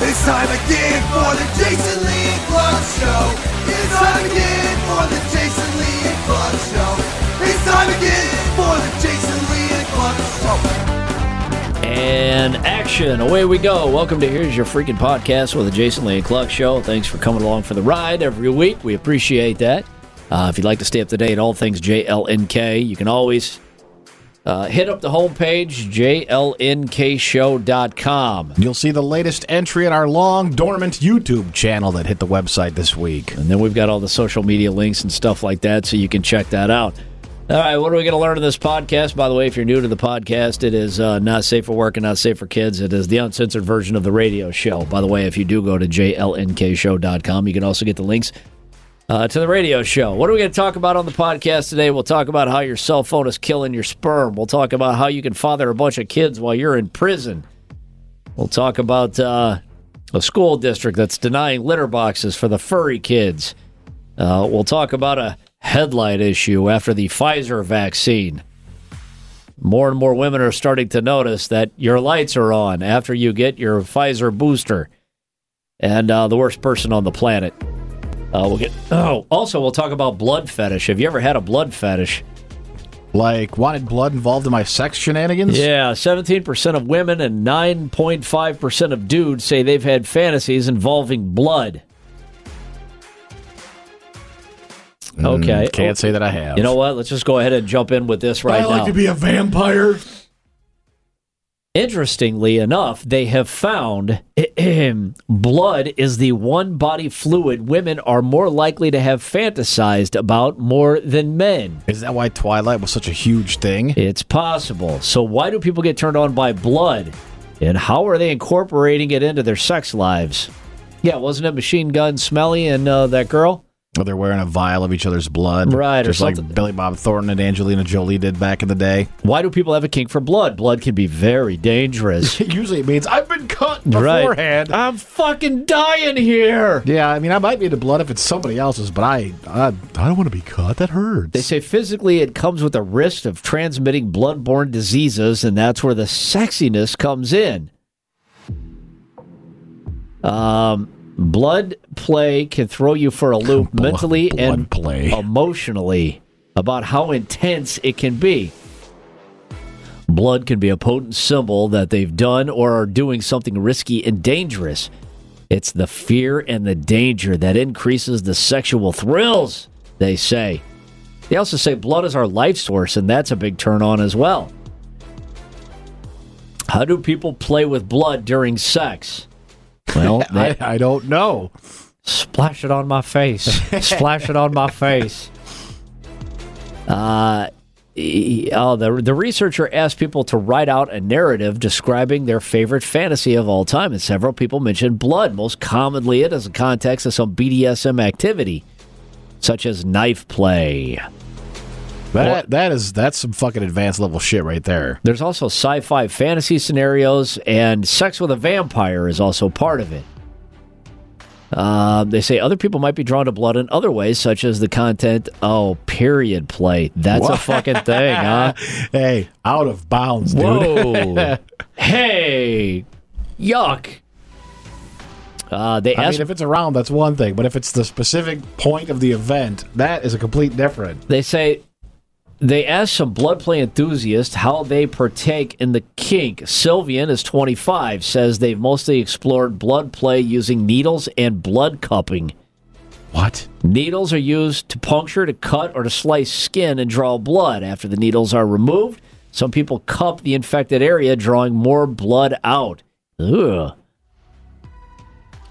It's time again for the Jason Lee and Clark Show. It's time again for the Jason Lee and Clark Show. It's time again for the Jason Lee and Clark Show. And action. Away we go. Welcome to Here's Your Freaking Podcast with the Jason Lee and Cluck Show. Thanks for coming along for the ride every week. We appreciate that. Uh, if you'd like to stay up to date, all things JLNK, you can always uh, hit up the homepage, jlnkshow.com. You'll see the latest entry in our long dormant YouTube channel that hit the website this week. And then we've got all the social media links and stuff like that, so you can check that out. All right, what are we going to learn in this podcast? By the way, if you're new to the podcast, it is uh, not safe for work and not safe for kids. It is the uncensored version of the radio show. By the way, if you do go to jlnkshow.com, you can also get the links uh, to the radio show. What are we going to talk about on the podcast today? We'll talk about how your cell phone is killing your sperm. We'll talk about how you can father a bunch of kids while you're in prison. We'll talk about uh, a school district that's denying litter boxes for the furry kids. Uh, we'll talk about a headlight issue after the Pfizer vaccine. More and more women are starting to notice that your lights are on after you get your Pfizer booster. And uh, the worst person on the planet. Uh, we'll get. Oh, also, we'll talk about blood fetish. Have you ever had a blood fetish? Like, wanted blood involved in my sex shenanigans? Yeah, 17% of women and 9.5% of dudes say they've had fantasies involving blood. Okay. Mm, Can't say that I have. You know what? Let's just go ahead and jump in with this right now. I like now. to be a vampire. Interestingly enough, they have found blood is the one body fluid women are more likely to have fantasized about more than men. Is that why Twilight was such a huge thing? It's possible. So, why do people get turned on by blood? And how are they incorporating it into their sex lives? Yeah, wasn't it Machine Gun Smelly and uh, that girl? Or they're wearing a vial of each other's blood. Right, or Just like something. Billy Bob Thornton and Angelina Jolie did back in the day. Why do people have a kink for blood? Blood can be very dangerous. Usually it means I've been cut Right. beforehand. I'm fucking dying here. Yeah, I mean, I might be into blood if it's somebody else's, but I, I, I don't want to be cut. That hurts. They say physically it comes with a risk of transmitting blood-borne diseases, and that's where the sexiness comes in. Um, blood play can throw you for a loop Blood- mentally blood and play. emotionally about how intense it can be. Blood can be a potent symbol that they've done or are doing something risky and dangerous. It's the fear and the danger that increases the sexual thrills, they say. They also say blood is our life source, and that's a big turn on as well. How do people play with blood during sex? Well, I, I don't know. splash it on my face. splash it on my face. Uh, oh, the the researcher asked people to write out a narrative describing their favorite fantasy of all time, and several people mentioned blood. Most commonly, it as a context of some BDSM activity, such as knife play. That that is that's some fucking advanced level shit right there. There's also sci-fi fantasy scenarios, and sex with a vampire is also part of it. Uh, they say other people might be drawn to blood in other ways, such as the content. Oh, period play. That's a fucking thing, huh? Hey, out of bounds, dude. Whoa! hey, yuck! Uh, they I asked. mean, if it's around, that's one thing, but if it's the specific point of the event, that is a complete different. They say they asked some blood play enthusiasts how they partake in the kink. Sylvian is 25, says they've mostly explored blood play using needles and blood cupping. What? Needles are used to puncture, to cut, or to slice skin and draw blood. After the needles are removed, some people cup the infected area, drawing more blood out. Ugh.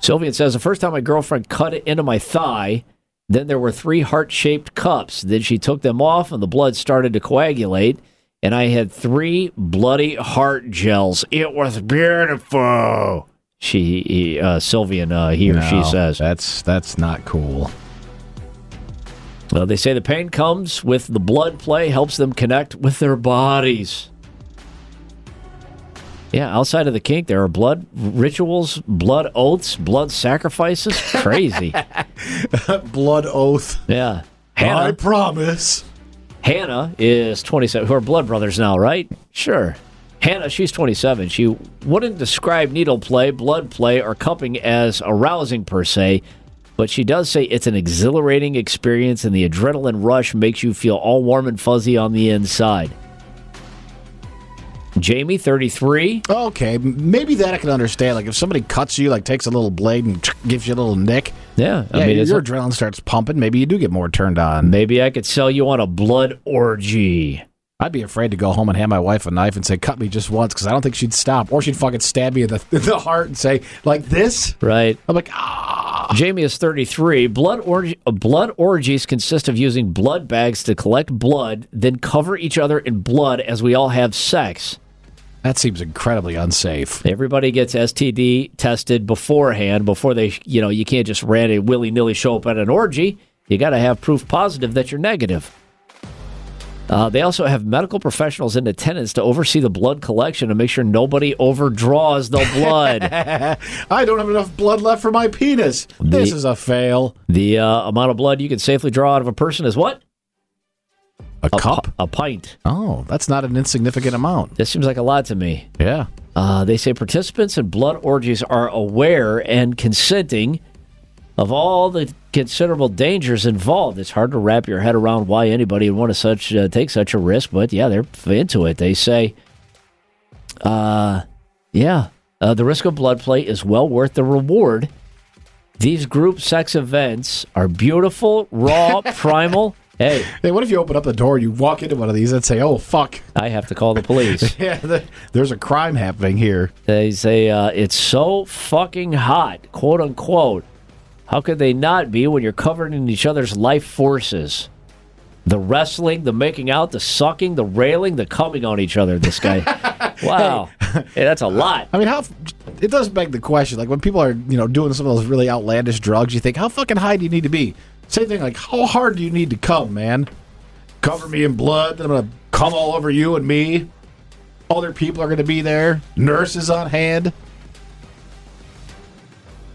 Sylvian says the first time my girlfriend cut it into my thigh, then there were three heart shaped cups. Then she took them off and the blood started to coagulate, and I had three bloody heart gels. It was beautiful. She, he, uh, Sylvian, uh, he or she says. that's that's not cool. Well, they say the pain comes with the blood play, helps them connect with their bodies. Yeah, outside of the kink, there are blood rituals, blood oaths, blood sacrifices. Crazy. Blood oath. yeah. I promise. Hannah is 27. Who are blood brothers now, right? Sure. Hannah, she's 27. She wouldn't describe needle play, blood play, or cupping as arousing per se, but she does say it's an exhilarating experience and the adrenaline rush makes you feel all warm and fuzzy on the inside. Jamie, 33. Okay, maybe that I can understand. Like if somebody cuts you, like takes a little blade and gives you a little nick. Yeah, I yeah, mean, your adrenaline starts pumping. Maybe you do get more turned on. maybe I could sell you on a blood orgy. I'd be afraid to go home and hand my wife a knife and say, "Cut me just once," because I don't think she'd stop, or she'd fucking stab me in the, in the heart and say, "Like this." Right. I'm like, ah. Jamie is 33. Blood, orgy, blood orgies consist of using blood bags to collect blood, then cover each other in blood as we all have sex. That seems incredibly unsafe. Everybody gets STD tested beforehand, before they, you know, you can't just randomly willy nilly show up at an orgy. You got to have proof positive that you're negative. Uh, they also have medical professionals in attendance to oversee the blood collection and make sure nobody overdraws the blood. I don't have enough blood left for my penis. This is a fail. the uh, amount of blood you can safely draw out of a person is what? A, A cup? a pint. Oh, that's not an insignificant amount. This seems like a lot to me. Yeah. Uh, they say participants in blood orgies are aware and consenting of all the considerable dangers involved. It's hard to wrap your head around why anybody would want to such uh, take such a risk, but yeah, they're into it. They say, uh, yeah, uh, the risk of blood play is well worth the reward. These group sex events are beautiful, raw, primal. Hey, Hey, what if you open up the door, you walk into one of these and say, "Oh fuck, I have to call the police. yeah, the, there's a crime happening here." They say uh, it's so fucking hot, quote unquote. How could they not be when you're covered in each other's life forces? The wrestling, the making out, the sucking, the railing, the coming on each other. This guy, wow, hey, that's a lot. I mean, how it does beg the question. Like when people are, you know, doing some of those really outlandish drugs, you think, how fucking high do you need to be? Same thing. Like, how hard do you need to come, man? Cover me in blood. Then I'm gonna come all over you and me. Other people are gonna be there. Nurses on hand.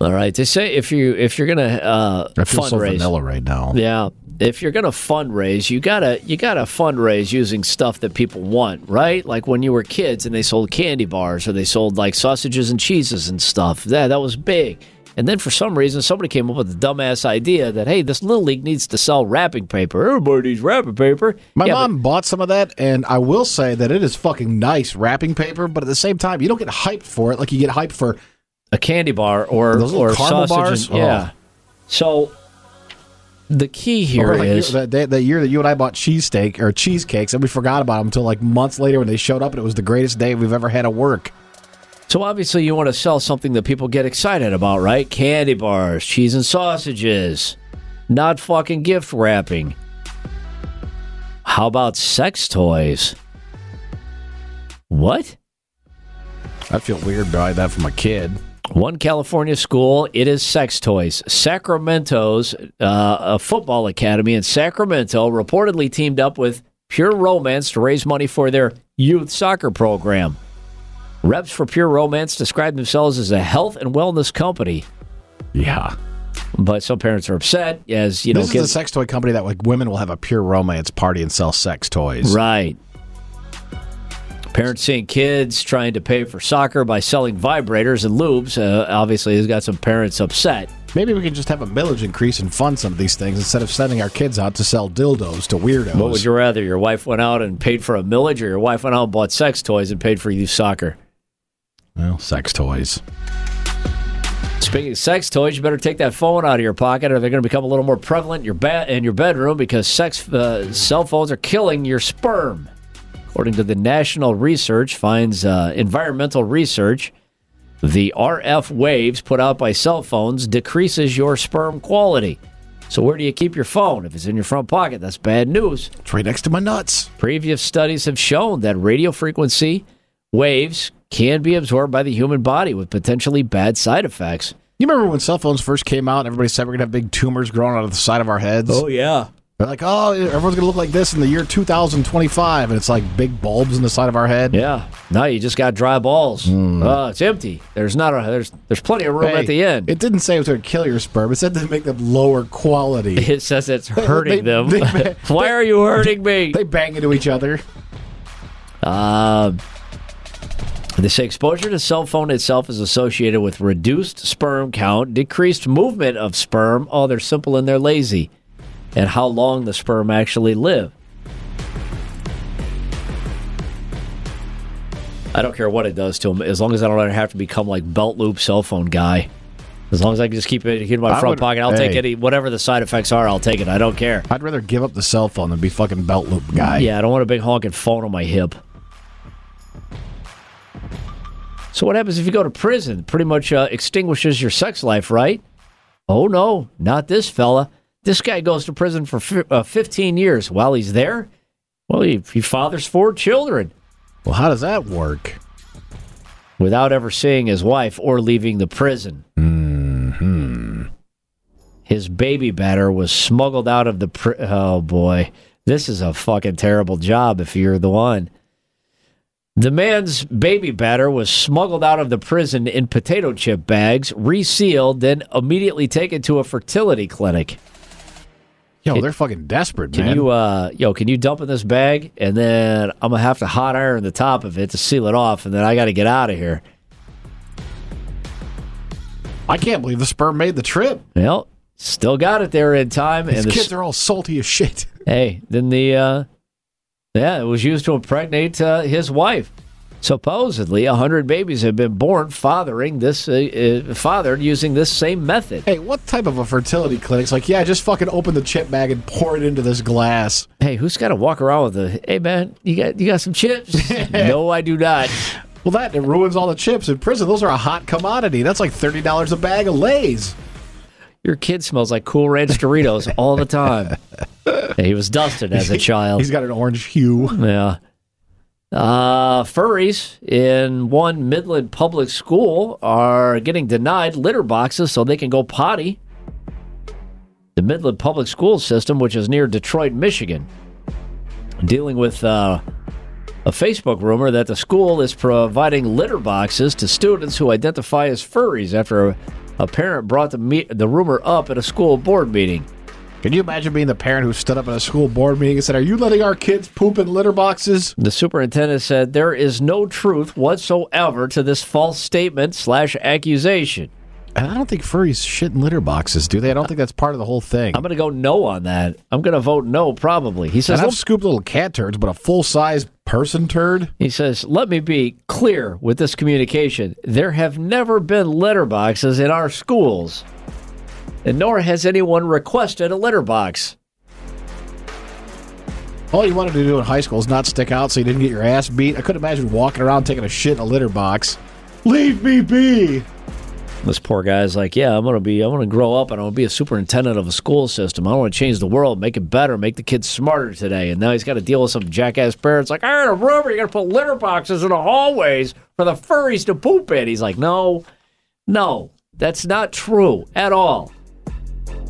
All right, they say if you if you're gonna uh, I feel so fundraise, vanilla right now. Yeah. If you're gonna fundraise, you gotta you gotta fundraise using stuff that people want, right? Like when you were kids and they sold candy bars or they sold like sausages and cheeses and stuff. That that was big. And then for some reason somebody came up with the dumbass idea that hey, this little league needs to sell wrapping paper. Everybody needs wrapping paper. My Yeah, but- mom bought some of that, and I will say that it is fucking nice wrapping paper. But at the same time, you don't get hyped for it like you get hyped for a candy bar or Those or sausage. bars? and- yeah. So the key oh, here Or like is that, year that you and I bought cheesesteak or cheesecakes, and we forgot about them until like months later when they showed up, and it was the greatest day we've ever had at work. So obviously you want to sell something that people get excited about, right? Candy bars, cheese and sausages, not fucking gift wrapping. How about sex toys? What? I'd feel weird buying that from a kid. One California school, it is sex toys. Sacramento's uh, a football academy in Sacramento reportedly teamed up with Pure Romance to raise money for their youth soccer program. Reps for Pure Romance describe themselves as a health and wellness company. Yeah. But some parents are upset, as you know, this is the kids. sex toy company that like women will have a pure romance party and sell sex toys. right. Parents seeing kids trying to pay for soccer by selling vibrators and lubes. Uh, obviously, has got some parents upset. Maybe we can just have a millage increase and fund some of these things instead of sending our kids out to sell dildos to weirdos. What would you rather? Your wife went out and paid for a millage, or your wife went out and bought sex toys and paid for youth soccer? well, sex toys. Speaking of sex toys, you better take that phone out of your pocket, or they're going to become a little more prevalent in your ba- in your bedroom because sex uh, cell phones are killing your sperm. According to the national research finds uh, environmental research, the RF waves put out by cell phones decreases your sperm quality. So where do you keep your phone? If it's in your front pocket, that's bad news. It's right next to my nuts. Previous studies have shown that radio frequency waves can be absorbed by the human body with potentially bad side effects. You remember when cell phones first came out and everybody said we're going to have big tumors growing out of the side of our heads? Oh, yeah. They're like, oh, everyone's going to look like this in the year 2025. And it's like big bulbs in the side of our head. Yeah. Now you just got dry balls. Uh, it's empty. There's not a there's there's plenty of room Hey, at the end. It didn't say it was going to kill your sperm. It said to make them lower quality. It says it's hurting they- them. they- Why are you hurting me? they bang into each other. Uh, They say exposure to cell phone itself is associated with reduced sperm count, decreased movement of sperm. Oh, they're simple and they're lazy. And how long the sperm actually live. I don't care what it does to them, as long as I don't have to become like belt loop cell phone guy. As long as I can just keep it in my I front would- pocket, I'll take hey. any whatever the side effects are. I'll take it. I don't care. I'd rather give up the cell phone than be fucking belt loop guy. Yeah, I don't want a big honking phone on my hip. So what happens if you go to prison? Pretty much uh, extinguishes your sex life, right? Oh no, not this fella. This guy goes to prison for fi- uh, 15 years. While he's there, well, he, he fathers four children Well, how does that work? without ever seeing his wife or leaving the prison. His baby batter was smuggled out of the. Pr- oh boy, this is a fucking terrible job if you're the one. The man's baby batter was smuggled out of the prison in potato chip bags, resealed, then immediately taken to a fertility clinic. Yo, they're fucking desperate, Can man. you, uh, yo, can you dump in this bag, and then I'm gonna have to hot iron the top of it to seal it off, and then I got to get out of here. I can't believe the sperm made the trip. Well, still got it there in time, These and the, kids are all salty as shit. hey, then the uh, yeah, it was used to impregnate uh, his wife. Supposedly, a hundred babies have been born fathering this, uh, uh, fathered using this same method. Hey, what type of a fertility clinic? It's like, yeah, just fucking open the chip bag and pour it into this glass. Hey, who's got to walk around with a? Hey, man, you got you got some chips? no, I do not. Well, that it ruins all the chips in prison. Those are a hot commodity. That's like thirty dollars a bag of Lay's. Your kid smells like Cool Ranch Doritos all the time. He was dusted as a child. He's got an orange hue. Yeah. Uh, furries in one Midland public school are getting denied litter boxes so they can go potty. The Midland public school system, which is near Detroit, Michigan, dealing with uh, a Facebook rumor that the school is providing litter boxes to students who identify as furries after a, a parent brought the, me- the rumor up at a school board meeting. Can you imagine being the parent who stood up at a school board meeting and said, "Are you letting our kids poop in litter boxes?" The superintendent said there is no truth whatsoever to this false statement slash accusation. And I don't think furries shit in litter boxes, do they? I don't think that's part of the whole thing. I'm going to go no on that. I'm going to vote no, probably. He says. and I've Let, scooped little cat turds, but a full size person turd. he says, "Let me be clear with this communication. There have never been litter boxes in our schools, and nor has anyone requested a litter box." All you wanted to do in high school is not stick out so you didn't get your ass beat. I couldn't imagine walking around taking a shit in a litter box. Leave me be. This poor guy's like, yeah, I'm gonna be, I'm gonna grow up and I'm gonna be a superintendent of a school system. I want to change the world, make it better, make the kids smarter today. And now he's got to deal with some jackass parents like, I got a room where you got to put litter boxes in the hallways for the furries to poop in. He's like, no, no, that's not true at all.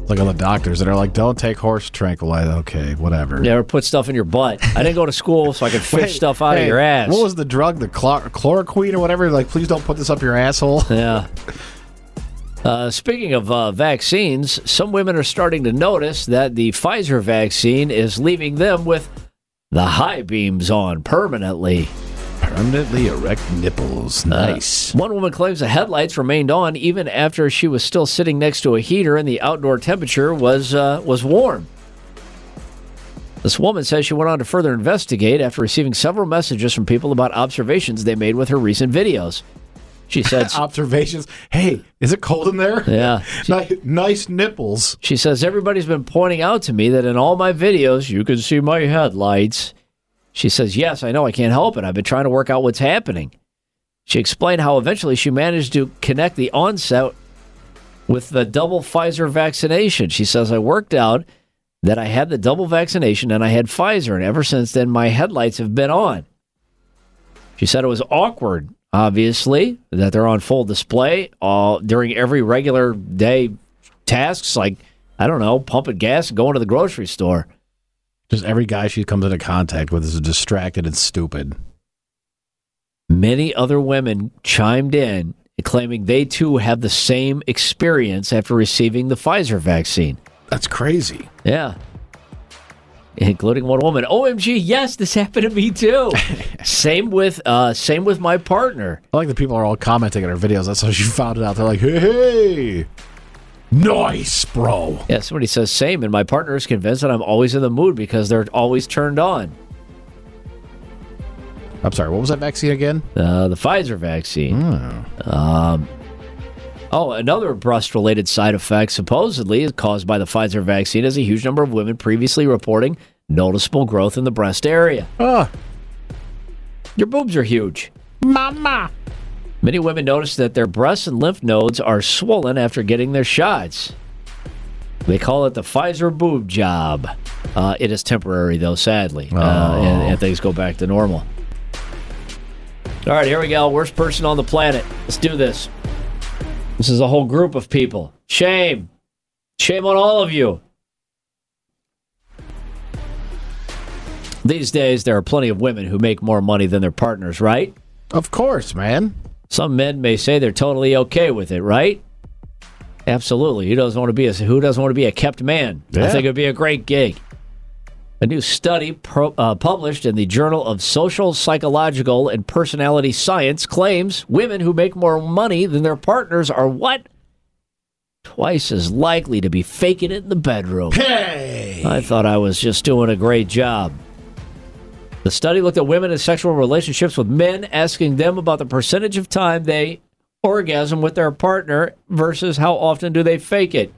Like all the doctors that are like, don't take horse tranquilizer. Okay, whatever. Never put stuff in your butt. I didn't go to school so I could fish Hey, stuff out of your ass. What was the drug? The chlor- chloroquine or whatever? Like, please don't put this up your asshole. Yeah. Uh, speaking of uh, vaccines, some women are starting to notice that the Pfizer vaccine is leaving them with the high beams on permanently. Permanently erect nipples. Nice. One woman claims the headlights remained on even after she was still sitting next to a heater and the outdoor temperature was uh, was warm. This woman says she went on to further investigate after receiving several messages from people about observations they made with her recent videos. She said, Observations. Hey, is it cold in there? "Yeah, Ni- nice nipples. She says, Everybody's been pointing out to me that in all my videos, you can see my headlights. She says, Yes, I know I can't help it. I've been trying to work out what's happening. She explained how eventually she managed to connect the onset with the double Pfizer vaccination. She says, I worked out that I had the double vaccination and I had Pfizer, and ever since then, my headlights have been on. She said it was awkward, obviously, that they're on full display all during every regular day tasks like I don't know, pumping gas and going to the grocery store. Just every guy she comes into contact with is distracted and stupid. Many other women chimed in claiming they too have the same experience after receiving the Pfizer vaccine. That's crazy. Yeah. including one woman. OMG, yes, this happened to me too. same with uh, same with my partner. I like the people are all commenting on our videos. That's how she found it out. They're like, hey, hey, nice, bro. Yeah, somebody says same, and my partner is convinced that I'm always in the mood because they're always turned on. I'm sorry, what was that vaccine again? Uh, the Pfizer vaccine. Um, oh, another breast-related side effect supposedly is caused by the Pfizer vaccine is a huge number of women previously reporting noticeable growth in the breast area. Oh, Your boobs are huge. mama. Many women notice that their breasts and lymph nodes are swollen after getting their shots. They call it the Pfizer boob job. Uh, it is temporary, though, sadly, uh, and, and things go back to normal. All right, here we go. Worst person on the planet. Let's do this. This is a whole group of people. Shame. Shame on all of you. These days, there are plenty of women who make more money than their partners, right? Of course, man. Some men may say they're totally okay with it, right? Absolutely. Who doesn't want to be a who doesn't want to be a kept man? I think it'd be a great gig. A new study pro, uh, published in the Journal of Social, Psychological, and Personality Science claims women who make more money than their partners are what? Twice as likely to be faking it in the bedroom. Hey. I thought I was just doing a great job. The study looked at women in sexual relationships with men, asking them about the percentage of time they orgasm with their partner versus how often do they fake it.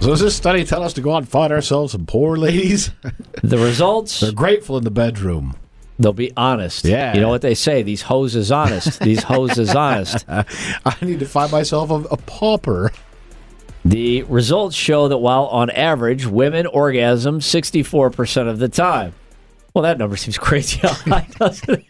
So does this study tell us to go out and find ourselves some poor ladies? The results, They're grateful in the bedroom. they'll be honest. Yeah. You know what they say? These hoes is honest. These hoes is honest. I need to find myself a, a pauper. The results show that while on average women orgasm 64% of the time. Well, that number seems crazy high, doesn't it?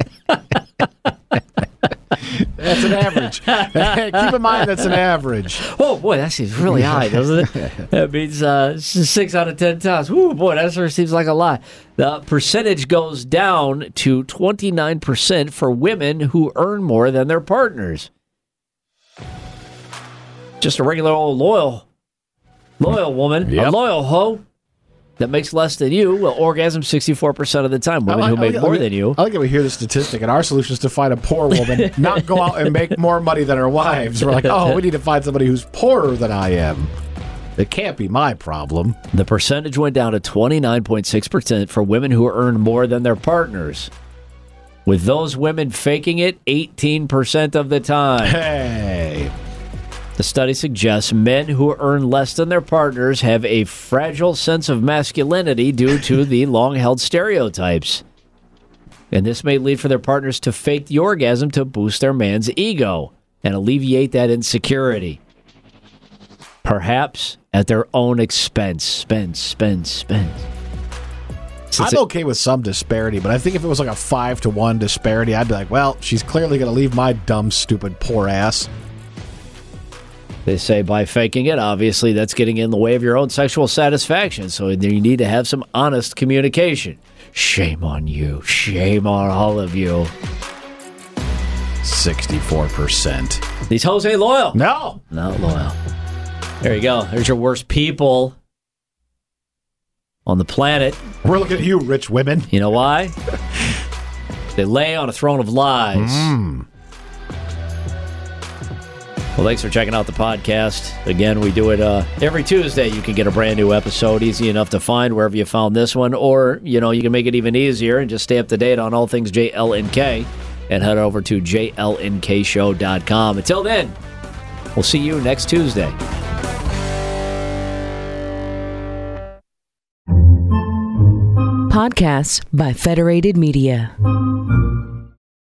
That's an average. Keep in mind that's an average. Oh boy, that seems really high, doesn't it? that means uh, six out of ten times. Ooh, boy, that sort of seems like a lot. The percentage goes down to twenty nine percent for women who earn more than their partners. Just a regular old loyal, loyal woman, a loyal hoe that makes less than you will orgasm sixty four percent of the time. Women who make more than you. I like that we hear the statistic, and our solution is to find a poor woman, not go out and make more money than our wives. We're like, oh, we need to find somebody who's poorer than I am. It can't be my problem. The percentage went down to 29.6% for women who earn more than their partners. With those women faking it 18% of the time. Hey, The study suggests men who earn less than their partners have a fragile sense of masculinity due to the long held stereotypes. And this may lead for their partners to fake the orgasm to boost their man's ego and alleviate that insecurity. Perhaps at their own expense. Spend, spend, spend. Since I'm okay with some disparity, but I think if it was like a five to one disparity, I'd be like, well, she's clearly going to leave my dumb, stupid, poor ass. They say by faking it, obviously that's getting in the way of your own sexual satisfaction. So you need to have some honest communication. Shame on you. Shame on all of you. 64%. These hoes ain't loyal. No. Not loyal. There you go. There's your worst people on the planet. We're looking at you, rich women. You know why? they lay on a throne of lies. Mm. Well, thanks for checking out the podcast. Again, we do it uh, every Tuesday. You can get a brand new episode, easy enough to find wherever you found this one, or you know you can make it even easier and just stay up to date on all things JLNK and head over to jlnkshow.com. Until then, we'll see you next Tuesday. Podcasts by Federated Media.